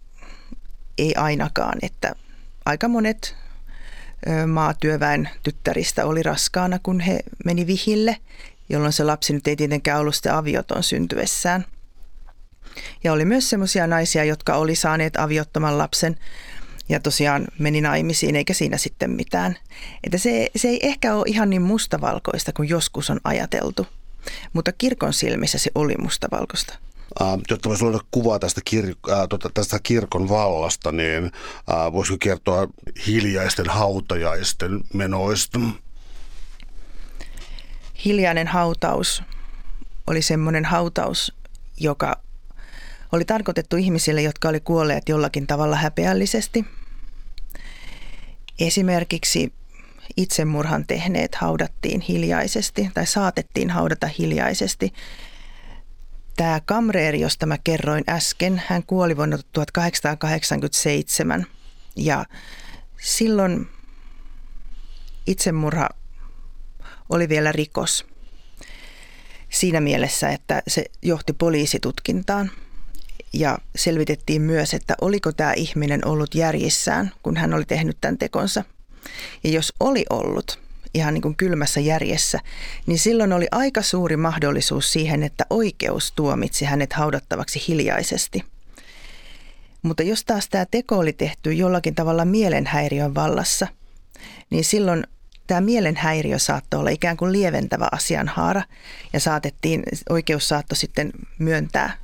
ei ainakaan, että aika monet maatyöväen tyttäristä oli raskaana, kun he meni vihille, jolloin se lapsi nyt ei tietenkään ollut sitä avioton syntyessään. Ja oli myös sellaisia naisia, jotka oli saaneet aviottoman lapsen ja tosiaan meni naimisiin, eikä siinä sitten mitään. Että se, se ei ehkä ole ihan niin mustavalkoista kuin joskus on ajateltu – mutta kirkon silmissä se oli mustavalkoista. Uh, jotta voisi luoda kuvaa tästä, kir- uh, tota, tästä kirkon vallasta, niin uh, voisiko kertoa hiljaisten hautajaisten menoista? Hiljainen hautaus oli semmoinen hautaus, joka oli tarkoitettu ihmisille, jotka oli kuolleet jollakin tavalla häpeällisesti. Esimerkiksi itsemurhan tehneet haudattiin hiljaisesti tai saatettiin haudata hiljaisesti. Tämä kamreeri, josta mä kerroin äsken, hän kuoli vuonna 1887 ja silloin itsemurha oli vielä rikos. Siinä mielessä, että se johti poliisitutkintaan. Ja selvitettiin myös, että oliko tämä ihminen ollut järjissään, kun hän oli tehnyt tämän tekonsa – ja jos oli ollut ihan niin kuin kylmässä järjessä, niin silloin oli aika suuri mahdollisuus siihen, että oikeus tuomitsi hänet haudattavaksi hiljaisesti. Mutta jos taas tämä teko oli tehty jollakin tavalla mielenhäiriön vallassa, niin silloin tämä mielenhäiriö saattoi olla ikään kuin lieventävä asianhaara ja saatettiin, oikeus saattoi sitten myöntää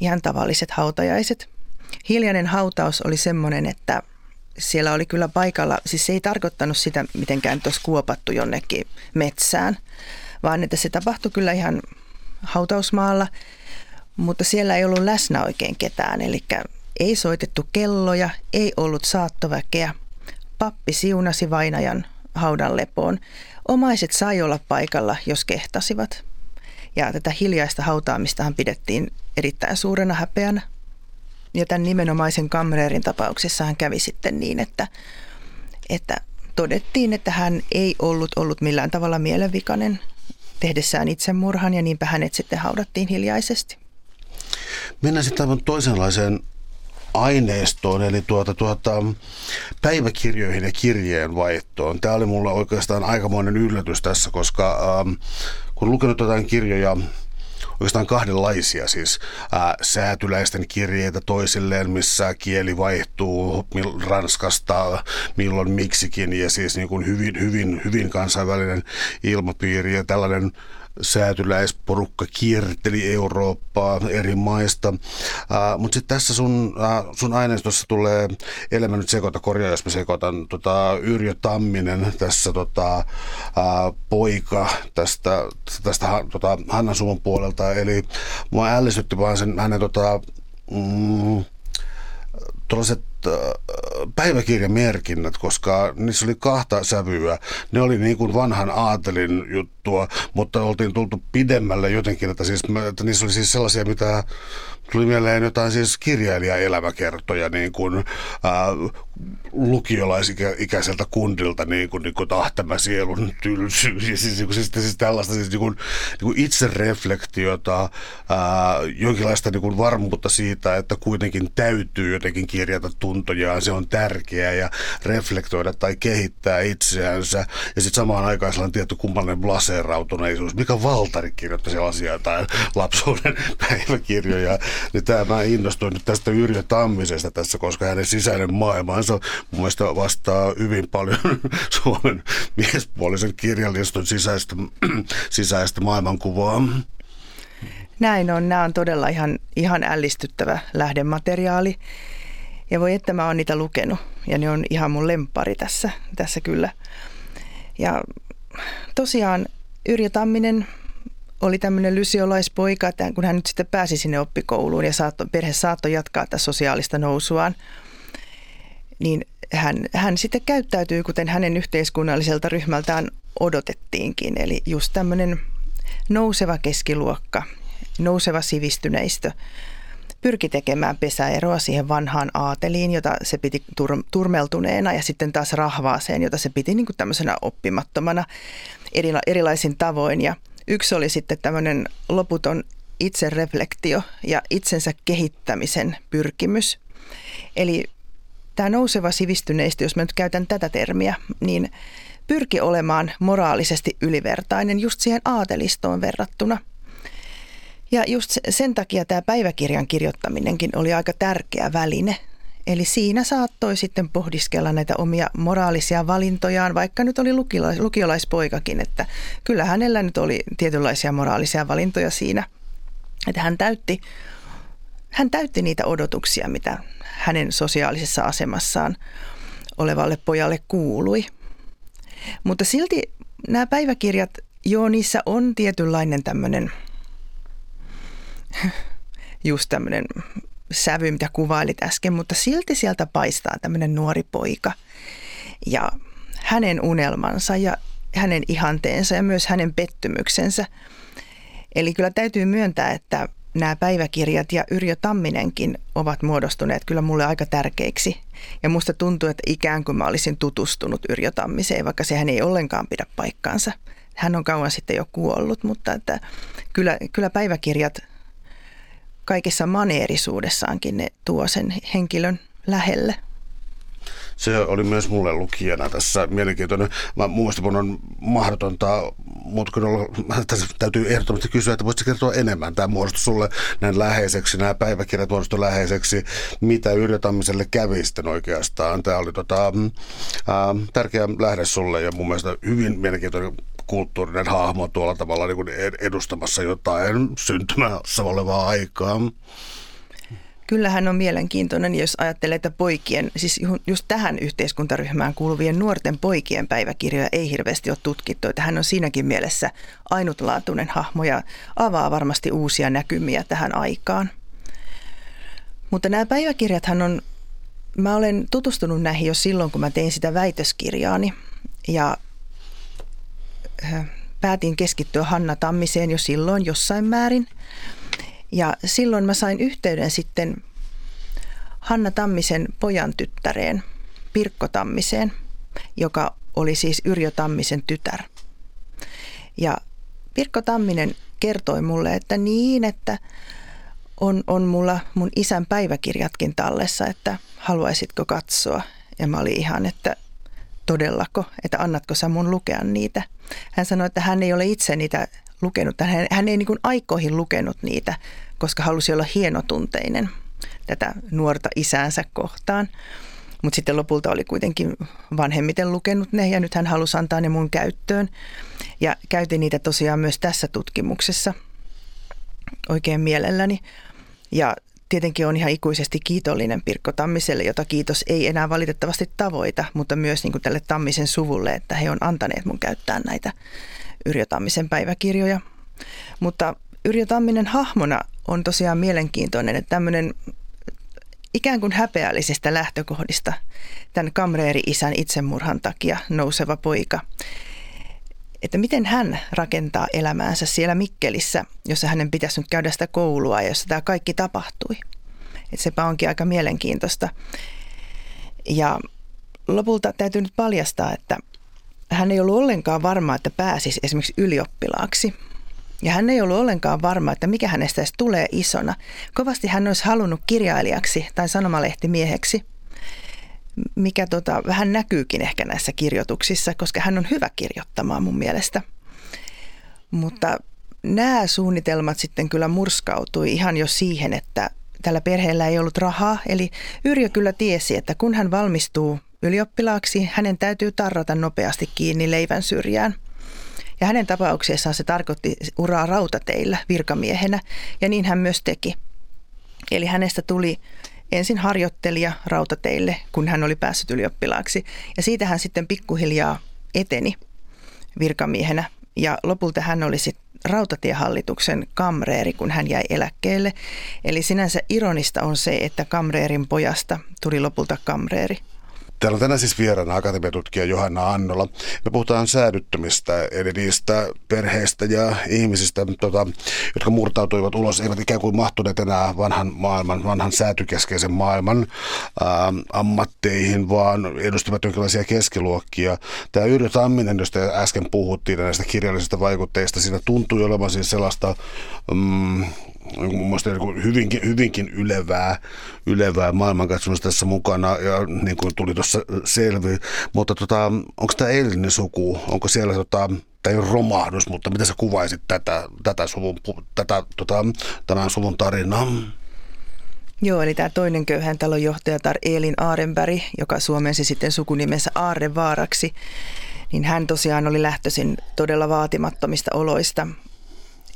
ihan tavalliset hautajaiset. Hiljainen hautaus oli semmoinen, että siellä oli kyllä paikalla, siis se ei tarkoittanut sitä mitenkään, että olisi kuopattu jonnekin metsään, vaan että se tapahtui kyllä ihan hautausmaalla, mutta siellä ei ollut läsnä oikein ketään, eli ei soitettu kelloja, ei ollut saattoväkeä. Pappi siunasi vainajan haudan lepoon. Omaiset sai olla paikalla, jos kehtasivat. Ja tätä hiljaista hautaamistahan pidettiin erittäin suurena häpeänä. Ja tämän nimenomaisen kamreerin tapauksessa hän kävi sitten niin, että, että todettiin, että hän ei ollut ollut millään tavalla mielenvikainen tehdessään itsemurhan ja niinpä hänet sitten haudattiin hiljaisesti. Mennään sitten aivan toisenlaiseen aineistoon, eli tuota, tuota, päiväkirjoihin ja kirjeenvaihtoon. Tämä oli mulla oikeastaan aikamoinen yllätys tässä, koska ähm, kun lukenut jotain kirjoja oikeastaan kahdenlaisia, siis ää, säätyläisten kirjeitä toisilleen, missä kieli vaihtuu ranskasta milloin miksikin ja siis niin kuin hyvin, hyvin, hyvin kansainvälinen ilmapiiri ja tällainen säätyläisporukka kierteli Eurooppaa eri maista. Mutta sitten tässä sun, uh, sun aineistossa tulee, elämä nyt sekoita, korjaa jos mä sekoitan, tota, Yrjö Tamminen, tässä tota, uh, poika tästä, tästä tota, Hanna Suvun puolelta. Eli mua ällistytti vaan sen hänen tota, mm, tuollaiset päiväkirjamerkinnät, koska niissä oli kahta sävyä. Ne oli niin kuin vanhan aatelin juttua, mutta oltiin tultu pidemmälle jotenkin, että, siis, että niissä oli siis sellaisia, mitä tuli mieleen jotain siis kirjailijaelämäkertoja niin kuin, ää, lukiolaisikäiseltä kundilta niin kuin, niin kuin ah, tämä sielun tylsyys ja siis, niin siis, siis tällaista siis, niin kuin, niin kuin itsereflektiota, ää, jonkinlaista niin kuin varmuutta siitä, että kuitenkin täytyy jotenkin kirjata tuntojaan, se on tärkeää ja reflektoida tai kehittää itseänsä. Ja sitten samaan aikaan sellainen tietty kummallinen blaseerautuneisuus, mikä Valtari kirjoitti sellaisia tai lapsuuden päiväkirjoja, niin tämä mä innostuin nyt tästä Yrjö Tammisesta tässä, koska hänen sisäinen maailmansa mun mielestä vastaa hyvin paljon Suomen miespuolisen kirjalliston sisäistä, sisäistä maailmankuvaa. Näin on. Nämä on todella ihan, ihan ällistyttävä lähdemateriaali. Ja voi että mä oon niitä lukenut. Ja ne on ihan mun lempari tässä, tässä kyllä. Ja tosiaan Yrjö Tamminen oli tämmöinen lysiolaispoika, että kun hän nyt sitten pääsi sinne oppikouluun ja saatto, perhe saattoi jatkaa tätä sosiaalista nousuaan, niin hän, hän sitten käyttäytyy, kuten hänen yhteiskunnalliselta ryhmältään odotettiinkin. Eli just tämmöinen nouseva keskiluokka, nouseva sivistyneistö, pyrki tekemään pesäeroa siihen vanhaan aateliin, jota se piti tur- turmeltuneena ja sitten taas rahvaaseen, jota se piti niin kuin tämmöisenä oppimattomana erila- erilaisin tavoin. Ja yksi oli sitten tämmöinen loputon itsereflektio ja itsensä kehittämisen pyrkimys. Eli tämä nouseva sivistyneistö, jos mä nyt käytän tätä termiä, niin pyrki olemaan moraalisesti ylivertainen just siihen aatelistoon verrattuna – ja just sen takia tämä päiväkirjan kirjoittaminenkin oli aika tärkeä väline. Eli siinä saattoi sitten pohdiskella näitä omia moraalisia valintojaan, vaikka nyt oli lukiolaispoikakin, että kyllä hänellä nyt oli tietynlaisia moraalisia valintoja siinä. Että hän täytti, hän täytti niitä odotuksia, mitä hänen sosiaalisessa asemassaan olevalle pojalle kuului. Mutta silti nämä päiväkirjat, joo niissä on tietynlainen tämmöinen – just tämmöinen sävy, mitä kuvailit äsken, mutta silti sieltä paistaa tämmöinen nuori poika ja hänen unelmansa ja hänen ihanteensa ja myös hänen pettymyksensä. Eli kyllä täytyy myöntää, että nämä päiväkirjat ja Yrjö Tamminenkin ovat muodostuneet kyllä mulle aika tärkeiksi. Ja musta tuntuu, että ikään kuin mä olisin tutustunut Yrjö Tammiseen, vaikka sehän ei ollenkaan pidä paikkaansa. Hän on kauan sitten jo kuollut, mutta että kyllä, kyllä päiväkirjat kaikessa maneerisuudessaankin ne tuo sen henkilön lähelle. Se oli myös mulle lukijana tässä mielenkiintoinen. Mä, mun mun on mahdotonta, mutta kyllä tässä täytyy ehdottomasti kysyä, että voisitko kertoa enemmän. Tämä muodostui sulle näin läheiseksi, nämä päiväkirjat muodostui läheiseksi. Mitä yritämiselle kävi sitten oikeastaan? Tämä oli tota, ää, tärkeä lähde sulle ja mun mielestä hyvin mielenkiintoinen kulttuurinen hahmo tuolla tavalla niin edustamassa jotain syntymässä olevaa aikaa. Kyllähän on mielenkiintoinen, jos ajattelee, että poikien, siis just tähän yhteiskuntaryhmään kuuluvien nuorten poikien päiväkirjoja ei hirveästi ole tutkittu. Että hän on siinäkin mielessä ainutlaatuinen hahmo ja avaa varmasti uusia näkymiä tähän aikaan. Mutta nämä päiväkirjathan on, mä olen tutustunut näihin jo silloin, kun mä tein sitä väitöskirjaani. Ja päätin keskittyä Hanna Tammiseen jo silloin jossain määrin. Ja silloin mä sain yhteyden sitten Hanna Tammisen pojan tyttäreen, Pirkko Tammiseen, joka oli siis Yrjö Tammisen tytär. Ja Pirkko Tamminen kertoi mulle, että niin, että on, on mulla mun isän päiväkirjatkin tallessa, että haluaisitko katsoa. Ja mä olin ihan, että todellako, että annatko sä mun lukea niitä. Hän sanoi, että hän ei ole itse niitä lukenut, hän, hän ei niin aikoihin lukenut niitä, koska halusi olla hienotunteinen tätä nuorta isäänsä kohtaan. Mutta sitten lopulta oli kuitenkin vanhemmiten lukenut ne ja nyt hän halusi antaa ne mun käyttöön. Ja käytin niitä tosiaan myös tässä tutkimuksessa oikein mielelläni. Ja tietenkin on ihan ikuisesti kiitollinen Pirkko Tammiselle, jota kiitos ei enää valitettavasti tavoita, mutta myös niin kuin tälle Tammisen suvulle, että he on antaneet mun käyttää näitä Yrjö Tammisen päiväkirjoja. Mutta Yrjö Tamminen hahmona on tosiaan mielenkiintoinen, että tämmöinen ikään kuin häpeällisistä lähtökohdista tämän kamreeri-isän itsemurhan takia nouseva poika että miten hän rakentaa elämäänsä siellä Mikkelissä, jossa hänen pitäisi nyt käydä sitä koulua ja jossa tämä kaikki tapahtui. Että sepä onkin aika mielenkiintoista. Ja lopulta täytyy nyt paljastaa, että hän ei ollut ollenkaan varma, että pääsisi esimerkiksi ylioppilaaksi. Ja hän ei ollut ollenkaan varma, että mikä hänestä edes tulee isona. Kovasti hän olisi halunnut kirjailijaksi tai sanomalehtimieheksi, mikä tota, vähän näkyykin ehkä näissä kirjoituksissa, koska hän on hyvä kirjoittamaan mun mielestä. Mutta nämä suunnitelmat sitten kyllä murskautui ihan jo siihen, että tällä perheellä ei ollut rahaa. Eli Yrjö kyllä tiesi, että kun hän valmistuu ylioppilaaksi, hänen täytyy tarrata nopeasti kiinni leivän syrjään. Ja hänen tapauksessaan se tarkoitti uraa rautateillä virkamiehenä, ja niin hän myös teki. Eli hänestä tuli ensin harjoittelija rautateille, kun hän oli päässyt ylioppilaaksi, ja siitä hän sitten pikkuhiljaa eteni virkamiehenä, ja lopulta hän oli sitten rautatiehallituksen kamreeri, kun hän jäi eläkkeelle. Eli sinänsä ironista on se, että kamreerin pojasta tuli lopulta kamreeri. Täällä on tänään siis vieraana akatemiatutkija Johanna Annola. Me puhutaan säädyttämistä, eli niistä perheistä ja ihmisistä, tota, jotka murtautuivat ulos, eivät ikään kuin mahtuneet enää vanhan maailman, vanhan säätykeskeisen maailman ää, ammatteihin, vaan edustivat jonkinlaisia keskiluokkia. Tämä Yrjö Tamminen, josta äsken puhuttiin näistä kirjallisista vaikutteista, siinä tuntui olevan siis sellaista... Mm, mun mielestä niin hyvinkin, hyvinkin ylevää, ylevää maailmankatsomusta tässä mukana ja niin kuin tuli tuossa selvi. Mutta tota, onko tämä eilinen suku, onko siellä tota, tai romahdus, mutta miten sä kuvaisit tätä, tätä suvun, tätä, tota, tämän suvun tarinaa? Joo, eli tämä toinen köyhän talon johtajatar Eelin Aarenberg, joka suomensi sitten sukunimensä Aarrevaaraksi, niin hän tosiaan oli lähtöisin todella vaatimattomista oloista.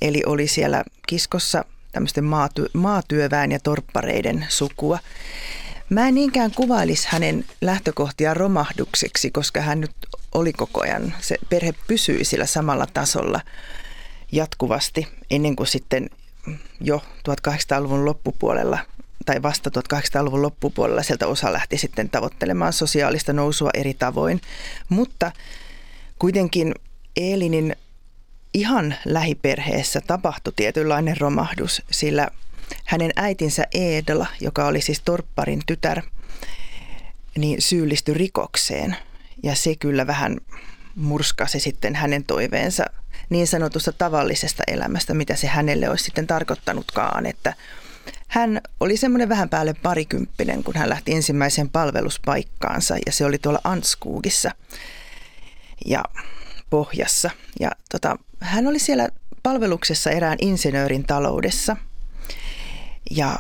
Eli oli siellä kiskossa tämmöisten maaty- maatyöväen ja torppareiden sukua. Mä en niinkään kuvailisi hänen lähtökohtia romahdukseksi, koska hän nyt oli koko ajan, se perhe pysyi sillä samalla tasolla jatkuvasti ennen kuin sitten jo 1800-luvun loppupuolella tai vasta 1800-luvun loppupuolella sieltä osa lähti sitten tavoittelemaan sosiaalista nousua eri tavoin. Mutta kuitenkin Eelinin ihan lähiperheessä tapahtui tietynlainen romahdus, sillä hänen äitinsä Eedla, joka oli siis torpparin tytär, niin syyllistyi rikokseen. Ja se kyllä vähän murskasi sitten hänen toiveensa niin sanotusta tavallisesta elämästä, mitä se hänelle olisi sitten tarkoittanutkaan, että hän oli semmoinen vähän päälle parikymppinen, kun hän lähti ensimmäiseen palveluspaikkaansa ja se oli tuolla Anskugissa ja Pohjassa. Ja tota, hän oli siellä palveluksessa erään insinöörin taloudessa. Ja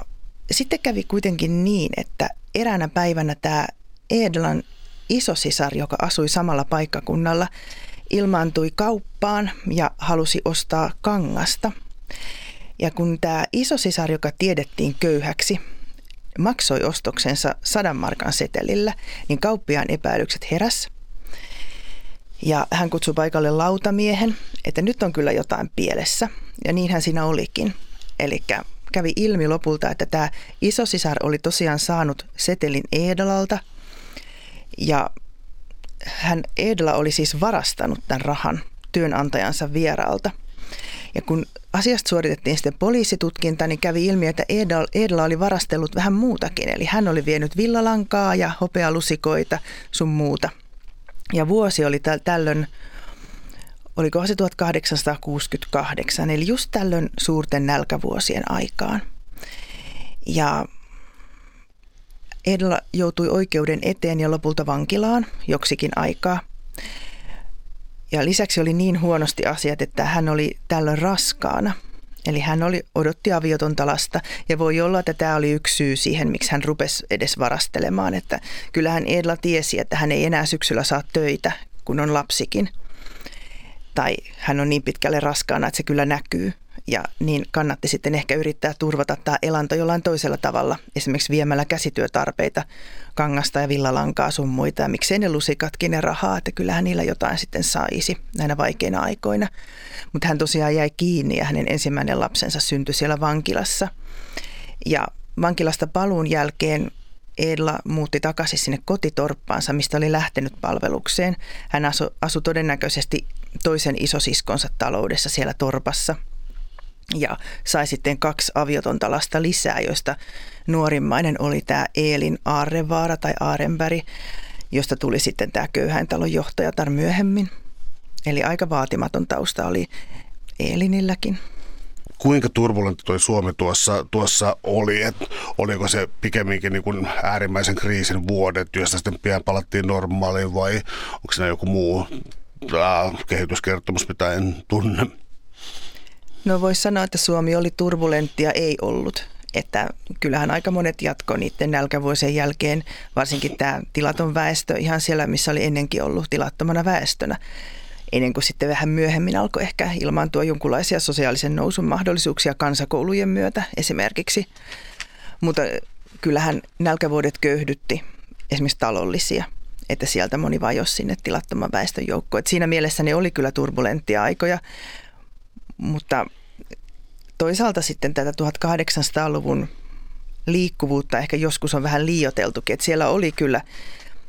sitten kävi kuitenkin niin, että eräänä päivänä tämä Edlan isosisar, joka asui samalla paikkakunnalla, ilmaantui kauppaan ja halusi ostaa kangasta. Ja kun tämä isosisar, joka tiedettiin köyhäksi, maksoi ostoksensa sadan markan setelillä, niin kauppiaan epäilykset heräs. Ja hän kutsui paikalle lautamiehen, että nyt on kyllä jotain pielessä. Ja niinhän siinä olikin. Eli kävi ilmi lopulta, että tämä isosisar oli tosiaan saanut setelin Eedalalta. Ja hän Eedala oli siis varastanut tämän rahan työnantajansa vieraalta. Ja kun asiasta suoritettiin sitten poliisitutkinta, niin kävi ilmi, että Eedala oli varastellut vähän muutakin. Eli hän oli vienyt villalankaa ja hopealusikoita sun muuta – ja vuosi oli tällöin, oliko se 1868, eli just tällöin suurten nälkävuosien aikaan. Ja Edla joutui oikeuden eteen ja lopulta vankilaan joksikin aikaa. Ja lisäksi oli niin huonosti asiat, että hän oli tällöin raskaana – Eli hän oli, odotti aviotonta lasta ja voi olla, että tämä oli yksi syy siihen, miksi hän rupesi edes varastelemaan. Että kyllähän Edla tiesi, että hän ei enää syksyllä saa töitä, kun on lapsikin. Tai hän on niin pitkälle raskaana, että se kyllä näkyy. Ja niin kannatti sitten ehkä yrittää turvata tämä elanto jollain toisella tavalla, esimerkiksi viemällä käsityötarpeita, kangasta ja villalankaa sun muita. Ja miksei ne lusikatkin ne rahaa, että kyllähän niillä jotain sitten saisi näinä vaikeina aikoina. Mutta hän tosiaan jäi kiinni ja hänen ensimmäinen lapsensa syntyi siellä vankilassa. Ja vankilasta paluun jälkeen Edla muutti takaisin sinne kotitorppaansa, mistä oli lähtenyt palvelukseen. Hän asui, asui todennäköisesti toisen isosiskonsa taloudessa siellä torpassa ja sai sitten kaksi aviotonta lasta lisää, joista nuorimmainen oli tämä Eelin Aarevaara tai Aarenberg, josta tuli sitten tämä köyhäintalon johtajatar myöhemmin. Eli aika vaatimaton tausta oli Eelinilläkin kuinka turbulentti tuo Suomi tuossa, tuossa oli, että oliko se pikemminkin niin kuin äärimmäisen kriisin vuodet, josta sitten pian palattiin normaaliin vai onko siinä joku muu äh, kehityskertomus, mitä en tunne? No voisi sanoa, että Suomi oli turbulenttia, ei ollut. Että kyllähän aika monet jatkoi niiden nälkävuosien jälkeen, varsinkin tämä tilaton väestö ihan siellä, missä oli ennenkin ollut tilattomana väestönä ennen kuin sitten vähän myöhemmin alkoi ehkä ilmaantua jonkinlaisia sosiaalisen nousun mahdollisuuksia kansakoulujen myötä esimerkiksi. Mutta kyllähän nälkävuodet köyhdytti esimerkiksi talollisia, että sieltä moni vajosi sinne tilattoman väestön joukkoon. Siinä mielessä ne oli kyllä turbulenttia aikoja, mutta toisaalta sitten tätä 1800-luvun liikkuvuutta ehkä joskus on vähän liioteltukin, että siellä oli kyllä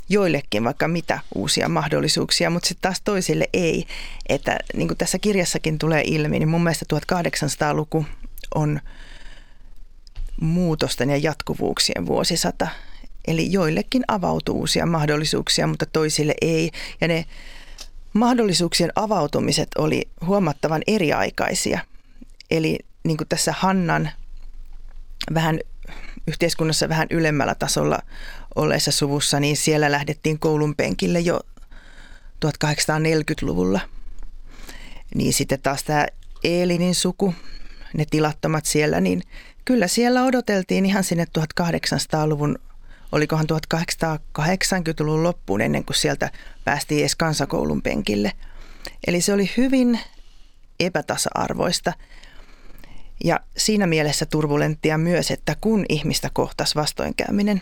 joillekin vaikka mitä uusia mahdollisuuksia, mutta sitten taas toisille ei. Että niin kuin tässä kirjassakin tulee ilmi, niin mun mielestä 1800-luku on muutosten ja jatkuvuuksien vuosisata. Eli joillekin avautuu uusia mahdollisuuksia, mutta toisille ei. Ja ne mahdollisuuksien avautumiset oli huomattavan eriaikaisia. Eli niin kuin tässä Hannan vähän yhteiskunnassa vähän ylemmällä tasolla olleessa suvussa, niin siellä lähdettiin koulun penkille jo 1840-luvulla. Niin sitten taas tämä Eelinin suku, ne tilattomat siellä, niin kyllä siellä odoteltiin ihan sinne 1800-luvun, olikohan 1880-luvun loppuun ennen kuin sieltä päästiin edes kansakoulun penkille. Eli se oli hyvin epätasa-arvoista. Ja siinä mielessä turbulenttia myös, että kun ihmistä kohtas vastoinkäyminen,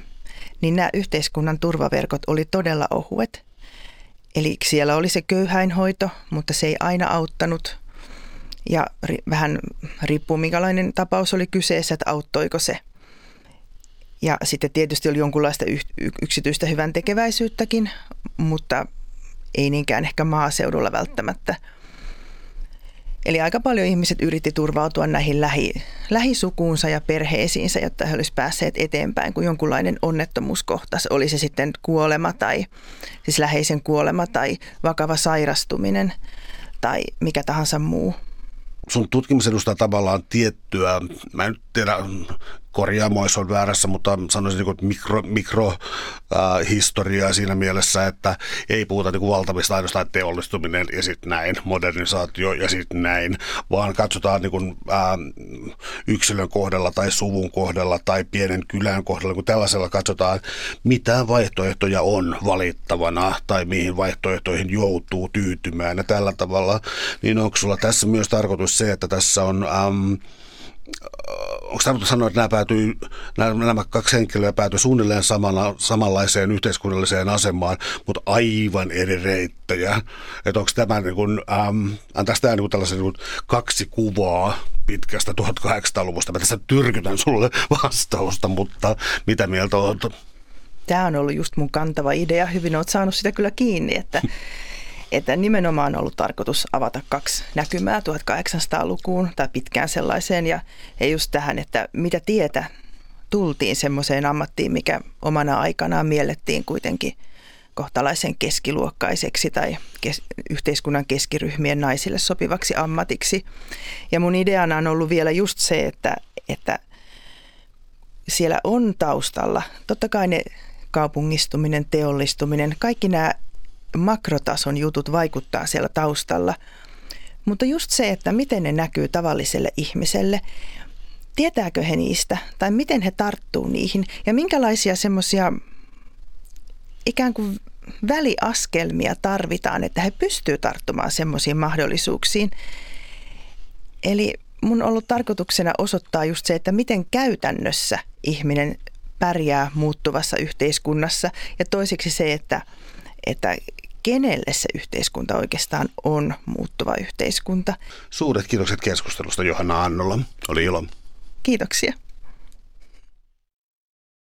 niin nämä yhteiskunnan turvaverkot oli todella ohuet. Eli siellä oli se köyhäinhoito, mutta se ei aina auttanut. Ja ri, vähän riippuu minkälainen tapaus oli kyseessä, että auttoiko se. Ja sitten tietysti oli jonkunlaista yksityistä hyvän tekeväisyyttäkin, mutta ei niinkään ehkä maaseudulla välttämättä – Eli aika paljon ihmiset yritti turvautua näihin lähi, lähisukuunsa ja perheisiinsä, jotta he olisivat päässeet eteenpäin, kun jonkunlainen onnettomuus kohtasi. Oli se sitten kuolema tai siis läheisen kuolema tai vakava sairastuminen tai mikä tahansa muu sun tutkimus edustaa tavallaan tiettyä, mä en tiedä, korjaamoa, jos on väärässä, mutta sanoisin niin mikro, mikrohistoriaa äh, siinä mielessä, että ei puhuta niin valtavista ainoastaan teollistuminen ja sitten näin, modernisaatio ja sitten näin, vaan katsotaan niin kuin, äh, yksilön kohdalla tai suvun kohdalla tai pienen kylän kohdalla, kun tällaisella katsotaan, mitä vaihtoehtoja on valittavana tai mihin vaihtoehtoihin joutuu tyytymään ja tällä tavalla, niin onko sulla tässä myös tarkoitus se, että tässä on... Ähm, onko tarkoitus sanoa, että nämä, päätyy, nämä, nämä kaksi henkilöä päätyy suunnilleen samana, samanlaiseen yhteiskunnalliseen asemaan, mutta aivan eri reittejä. Että onko tämä niin kuin, ähm, antaisi tämä niin tällaisen niin kuin kaksi kuvaa pitkästä 1800-luvusta. Mä tässä tyrkytän sulle vastausta, mutta mitä mieltä olet? Tämä on ollut just mun kantava idea. Hyvin olet saanut sitä kyllä kiinni, että että nimenomaan on ollut tarkoitus avata kaksi näkymää 1800-lukuun tai pitkään sellaiseen ja, ja just tähän, että mitä tietä tultiin semmoiseen ammattiin, mikä omana aikanaan miellettiin kuitenkin kohtalaisen keskiluokkaiseksi tai kes- yhteiskunnan keskiryhmien naisille sopivaksi ammatiksi. Ja mun ideana on ollut vielä just se, että, että siellä on taustalla, totta kai ne kaupungistuminen, teollistuminen, kaikki nämä makrotason jutut vaikuttaa siellä taustalla. Mutta just se, että miten ne näkyy tavalliselle ihmiselle, tietääkö he niistä tai miten he tarttuu niihin ja minkälaisia semmoisia ikään kuin väliaskelmia tarvitaan, että he pystyvät tarttumaan semmoisiin mahdollisuuksiin. Eli mun on ollut tarkoituksena osoittaa just se, että miten käytännössä ihminen pärjää muuttuvassa yhteiskunnassa ja toiseksi se, että, että kenelle se yhteiskunta oikeastaan on muuttuva yhteiskunta. Suuret kiitokset keskustelusta Johanna Annola. Oli ilo. Kiitoksia.